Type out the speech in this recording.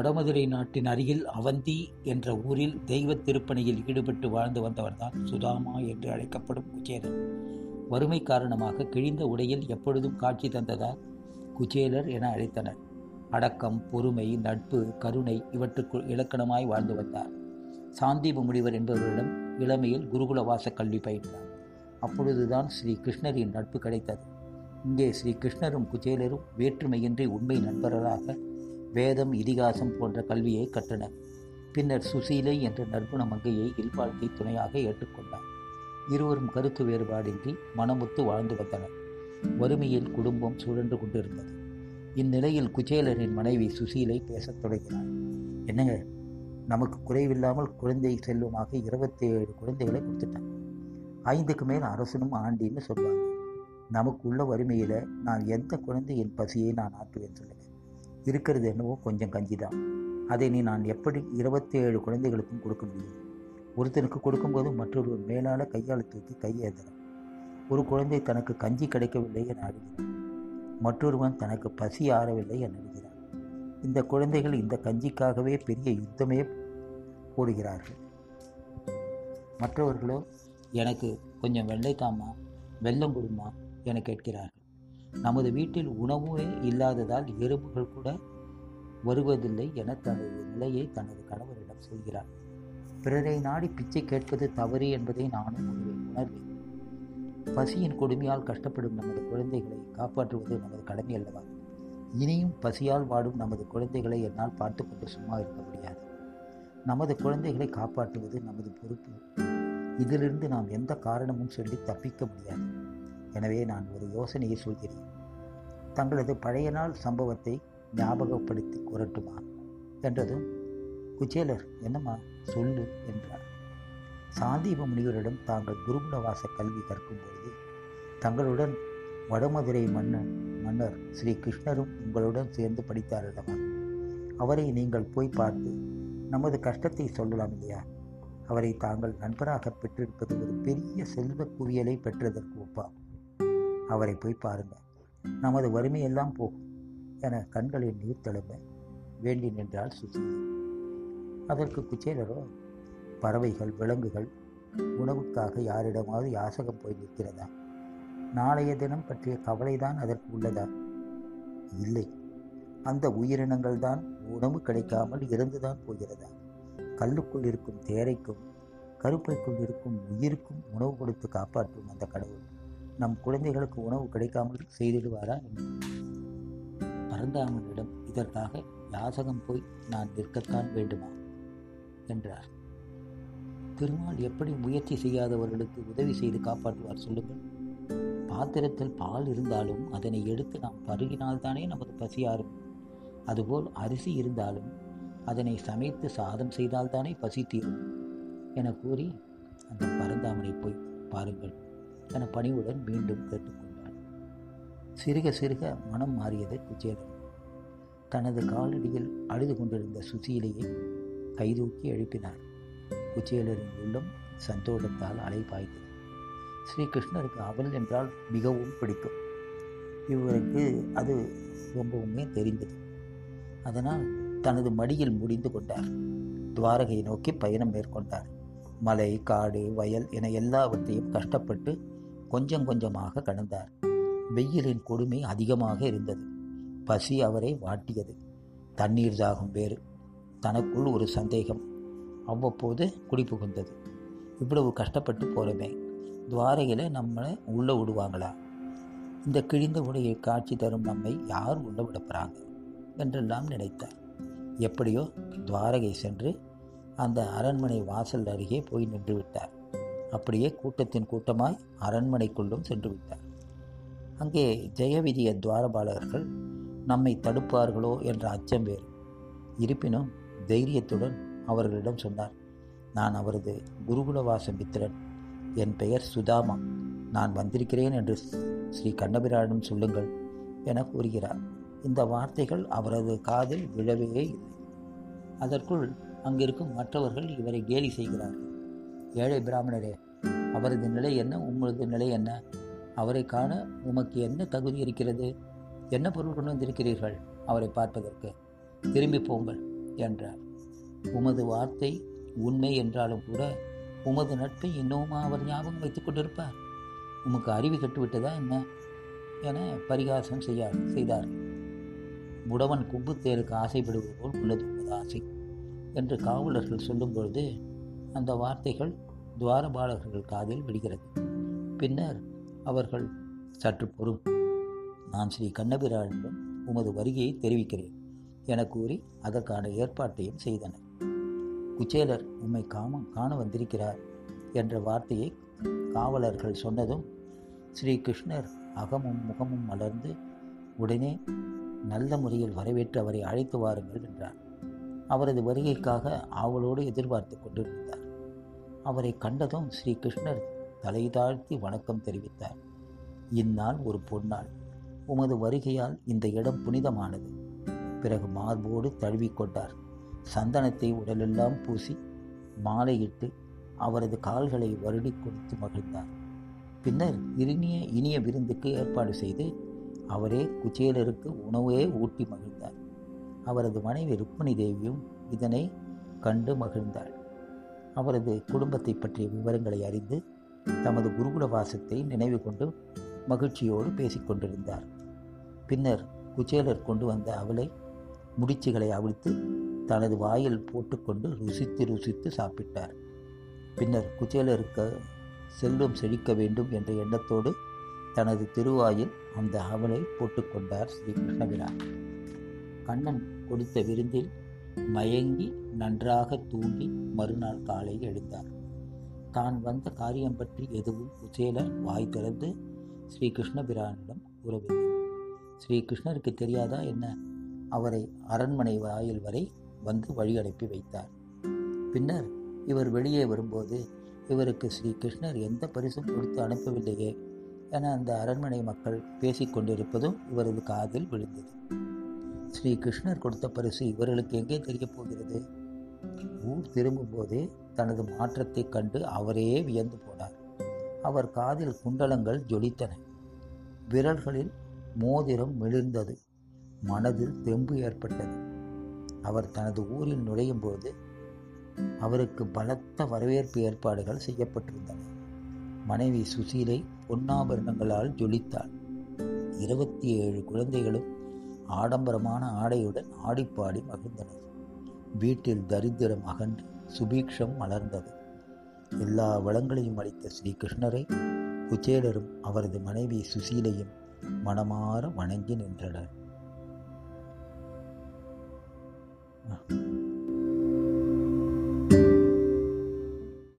வடமதுரை நாட்டின் அருகில் அவந்தி என்ற ஊரில் தெய்வ திருப்பணியில் ஈடுபட்டு வாழ்ந்து வந்தவர்தான் சுதாமா என்று அழைக்கப்படும் குச்சேலர். வறுமை காரணமாக கிழிந்த உடையில் எப்பொழுதும் காட்சி தந்ததால் குச்சேலர் என அழைத்தனர். அடக்கம் பொறுமை நட்பு கருணை இவற்றுக்குள் இலக்கணமாய் வாழ்ந்து வந்தார். சாந்தீப முனிவர் என்பவரிடம் இளமையில் குருகுலவாச கல்வி பயின்றார். அப்பொழுதுதான் ஸ்ரீ கிருஷ்ணரின் நட்பு கிடைத்தது. இங்கே ஸ்ரீ கிருஷ்ணரும் குச்சேலரும் வேற்றுமையின்றி உண்மை நண்பர்களாக வேதம் இதிகாசம் போன்ற கல்வியை கற்றனர். பின்னர் சுசீலை என்ற நற்குண மங்கையை இல்வாழ்க்கை துணையாக ஏற்றுக்கொண்டார். இருவரும் கருத்து வேறுபாடின்றி மனமுத்து வாழ்ந்து வந்தனர். வறுமையில் குடும்பம் சுழன்று கொண்டிருந்தது. இந்நிலையில் குச்சேலரின் மனைவி சுசீலை பேசத் தொடங்கினார் என்னங்க நமக்கு குறைவில்லாமல் குழந்தை செல்வமாக இருபத்தி ஏழு குழந்தைகளை கொடுத்துட்டாங்க. ஐந்துக்கு மேல் அரசனும் ஆண்டின்னு சொல்லுவாங்க. நமக்கு உள்ள வறுமையில் நான் எந்த குழந்தையின் பசியை நான் ஆற்றுவேன் சொல்லுங்கள் இருக்கிறது என்னவோ கொஞ்சம் கஞ்சி தான் அதை நீ நான் எப்படி இருபத்தி ஏழு குழந்தைகளுக்கும் கொடுக்க முடியும்? ஒருத்தனுக்கு கொடுக்கும்போது மற்றொரு மேலான கையால் தூக்கி கையேந்தலாம். ஒரு குழந்தை தனக்கு கஞ்சி கிடைக்கவில்லை என அழுகிறான் மற்றொருவன் தனக்கு பசி ஆறவில்லை என அழுகிறான் இந்த குழந்தைகள் இந்த கஞ்சிக்காகவே பெரிய யுத்தமே போடுகிறார்கள். மற்றவர்களோ எனக்கு கொஞ்சம் வெள்ளைத்தாமா வெல்லம் கொடுமா என கேட்கிறார்கள். நமது வீட்டில் உணவே இல்லாததால் எறும்புகள் கூட வருவதில்லை என தனது நிலையை தனது கணவரிடம் சொல்கிறார். பிறரை நாடி பிச்சை கேட்பது தவறு என்பதை நானும் உணர்வேன். பசியின் கொடுமையால் கஷ்டப்படும் நமது குழந்தைகளை காப்பாற்றுவது நமது கடமை அல்லவா? இனியும் பசியால் வாடும் நமது குழந்தைகளை என்னால் பார்த்து கொண்டு சும்மா இருக்க முடியாது. நமது குழந்தைகளை காப்பாற்றுவது நமது பொறுப்பு. இதிலிருந்து நாம் எந்த காரணமும் சொல்லி தப்பிக்க முடியாது. எனவே நான் ஒரு யோசனையை சொல்கிறேன். தங்களது பழைய நாள் சம்பவத்தை ஞாபகப்படுத்தி கூறட்டுமா என்றதும் குச்சேலர் என்னம்மா? சொல்லு என்றார். சாந்தீப முனிவரிடம் தாங்கள் குருகுலவாச கல்வி கற்கும் பொழுது தங்களுடன் வடமதுரை மன்னன் மன்னர் ஸ்ரீ கிருஷ்ணரும் உங்களுடன் சேர்ந்து படித்தார் அல்லவா? அவரை நீங்கள் போய் பார்த்து நமது கஷ்டத்தை சொல்லலாம் இல்லையா? அவரை தாங்கள் நண்பராக பெற்றிருப்பது ஒரு பெரிய செல்வ குவியலை பெற்றதற்கு ஒப்பாகும். அவரை போய் பாருங்கள் நமது வறுமையெல்லாம் போகும். என கண்களில் நீர் தழும்ப வேண்டி நின்றால் சுசீலை அதற்கு குச்சேலரோ பறவைகள் விலங்குகள் உணவுக்காக யாரிடமாவது யாசகம் போய் நிற்கிறதா? நாளைய தினம் பற்றிய கவலைதான் அதற்கு உள்ளதா? இல்லை. அந்த உயிரினங்கள் தான் உணவு கிடைக்காமல் இறந்துதான் போகிறதா? கல்லுக்குள் இருக்கும் தேரைக்கும் கருப்பைக்குள் இருக்கும் உயிருக்கும் உணவு கொடுத்து காப்பாற்றும் அந்த கடவுள். நம் குழந்தைகளுக்கு உணவு கிடைக்காமல் செய்திடுவாரா பரந்தாமனிடம் இதற்காக யாசகம் போய் நான் நிற்கத்தான் வேண்டுமா? என்றார். திருமால் எப்படி முயற்சி செய்யாதவர்களுக்கு உதவி செய்து காப்பாற்றுவார் சொல்லுங்கள். பாத்திரத்தில் பால் இருந்தாலும் அதனை எடுத்து நாம் பருகினால்தானே நமது பசி ஆறும் அதுபோல் அரிசி இருந்தாலும் அதனை சமைத்து சாதம் செய்தால்தானே பசி தீரும். என கூறி அந்த பரந்தாமனை போய் பாருங்கள். என பணிவுடன் மீண்டும் கேட்டுக்கொண்டார் சிறுக சிறுக மனம் மாறியது விஜயலட்சுமி தனது காலடியில் அழுது கொண்டிருந்த சுசீலையை கைதூக்கி எழுப்பினார். விஜயலரின் உள்ளம் சந்தோஷத்தால் அலைபாய்ந்தது. ஸ்ரீகிருஷ்ணருக்கு அவள் என்றால் மிகவும் பிடிக்கும். இவருக்கு அது ரொம்பவுமே தெரிந்தது. அதனால் தனது மடியில் முடிந்து கொண்டார். துவாரகையை நோக்கி பயணம் மேற்கொண்டார். மலை காடு வயல் என எல்லாவற்றையும் கஷ்டப்பட்டு கொஞ்சம் கொஞ்சமாக கடந்தார். வெயிலின் கொடுமை அதிகமாக இருந்தது. பசி அவரை வாட்டியது. தண்ணீர் தாகும் வேறு. தனக்குள் ஒரு சந்தேகம். அவ்வப்போது குடிப்புகுந்தது இவ்வளவு கஷ்டப்பட்டு போகிறோமே துவாரையில் நம்மளை உள்ளே விடுவாங்களா? இந்த கிழிந்த உடையை காட்சி தரும் நம்மை யார் உள்ள விடப்படுறாங்க என்றெல்லாம் நினைத்தார். எப்படியோ துவாரகை சென்று அந்த அரண்மனை வாசல் அருகே போய் நின்று விட்டார். அப்படியே கூட்டத்தின் கூட்டமாய் அரண்மனைக்குள்ளும் சென்று விட்டார் அங்கே ஜெயவிதிய துவாரபாலகர்கள் நம்மை தடுப்பார்களோ என்ற அச்சம் வேறு. இருப்பினும் தைரியத்துடன் அவர்களிடம் சொன்னார் நான் அவரது குருகுலவாச மித்திரன். என் பெயர் சுதாமா. நான் வந்திருக்கிறேன் என்று ஸ்ரீ கண்ணபிரானிடம் சொல்லுங்கள் என கூறுகிறார். இந்த வார்த்தைகள் அவரது காதில் விழவே இல்லை. அதற்குள் அங்கிருக்கும் மற்றவர்கள் இவரை கேலி செய்கிறார்கள். ஏழை பிராமணரே அவரது நிலை என்ன உங்களது நிலை என்ன? அவரை காண உமக்கு என்ன தகுதி இருக்கிறது? என்ன பொருள் கொண்டு வந்திருக்கிறீர்கள்? அவரை பார்ப்பதற்கு. திரும்பி போங்கள் என்றார். உமது வார்த்தை உண்மை என்றாலும் கூட உமது நட்பை இன்னுமா அவர் ஞாபகம் வைத்துக் கொண்டிருப்பார். உமக்கு அறிவு கட்டுவிட்டதா என்ன? என பரிகாசம் செய்யார் செய்தார். முடவன் கும்புத்தேருக்கு ஆசைப்படுவது போல் உள்ளது உமது ஆசை என்று காவலர்கள் சொல்லும்பொழுது அந்த வார்த்தைகள் துவாரபாலகர்கள் காதில் விடுகிறது. பின்னர் அவர்கள் சற்று பொறும். நான் ஸ்ரீ கண்ணபிரானிடம் உமது வருகையை தெரிவிக்கிறேன் என கூறி அதற்கான ஏற்பாட்டையும் செய்தனர். குச்சேலர் உம்மை காம காண வந்திருக்கிறார் என்ற வார்த்தையை காவலர்கள் சொன்னதும் ஸ்ரீ கிருஷ்ணர் அகமும் முகமும் மலர்ந்து உடனே நல்ல முறையில் வரவேற்று அவரை அழைத்து வாருங்கள் என்றார். அவரது வருகைக்காக ஆவலோடு எதிர்பார்த்து கொண்டிருந்தார் அவரை கண்டதும் ஸ்ரீ கிருஷ்ணர் தலை தாழ்த்தி வணக்கம் தெரிவித்தார். இந்நாள் ஒரு பொன்னாள். உமது வருகையால் இந்த இடம் புனிதமானது. பிறகு மார்போடு தழுவிக்கொண்டார் சந்தனத்தை உடலெல்லாம் பூசி மாலையிட்டு அவரது கால்களை வருடி கொடுத்து மகிழ்ந்தார். பின்னர் இனிய இனிய விருந்துக்கு ஏற்பாடு செய்து அவரே குச்சேலருக்கு உணவே ஊட்டி மகிழ்ந்தார். அவரது மனைவி ருக்மிணி தேவியும் இதனை கண்டு மகிழ்ந்தாள். அவரது குடும்பத்தை பற்றிய விவரங்களை அறிந்து தமது குருகுல வாசத்தை நினைவு கொண்டு மகிழ்ச்சியோடு பேசிக்கொண்டிருந்தார் பின்னர் குச்சேலர் கொண்டு வந்த அவளை முடிச்சுகளை அவிழ்த்து தனது வாயில் போட்டுக்கொண்டு ருசித்து ருசித்து சாப்பிட்டார். பின்னர் குச்சேலருக்கு செல்வம் செழிக்க வேண்டும் என்ற எண்ணத்தோடு தனது திருவாயில் அந்த அவளை போட்டுக்கொண்டார் ஸ்ரீ கிருஷ்ணபிரான் கண்ணன் கொடுத்த விருந்தில் மயங்கி நன்றாக தூங்கி மறுநாள் காலை எழுந்தார். தான் வந்த காரியம் பற்றி எதுவும் குசேலர் வாய் திறந்து ஸ்ரீகிருஷ்ண பிரானிடம் கூறவில்லை. ஸ்ரீகிருஷ்ணருக்கு தெரியாதா என்ன? அவரை அரண்மனை வாயில் வரை வந்து வழி அனுப்பி வைத்தார். பின்னர் இவர் வெளியே வரும்போது இவருக்கு ஸ்ரீ கிருஷ்ணர் எந்த பரிசும் கொடுத்து அனுப்பவில்லையே என அந்த அரண்மனை மக்கள் பேசிக்கொண்டிருப்பதும் இவரது காதில் விழுந்தது. ஸ்ரீ கிருஷ்ணர் கொடுத்த பரிசு இவர்களுக்கு எங்கே தெரியப் போகிறது? ஊர் திரும்பும்போதே தனது மாற்றத்தைக் கண்டு அவரே வியந்து போனார். அவர் காதில் குண்டலங்கள் ஜொலித்தன. விரல்களில் மோதிரம் மிளிர்ந்தது. மனதில் தெம்பு ஏற்பட்டது. அவர் தனது ஊரில் நுழையும் போது அவருக்கு பலத்த வரவேற்பு ஏற்பாடுகள் செய்யப்பட்டிருந்தன. மனைவி சுசீலை பொன்னாபரணங்களால் ஜொலித்தாள். இருபத்தி ஏழு குழந்தைகளும் ஆடம்பரமான ஆடையுடன் ஆடிப்பாடி மகிழ்ந்தனர். வீட்டில் தரித்திரம் அகன்று சுபீக்ஷம் மலர்ந்தது. எல்லா வளங்களையும் அளித்த ஸ்ரீகிருஷ்ணரை குச்சேலரும் அவரது மனைவி சுசீலையும் மனமாற வணங்கி நின்றனர்.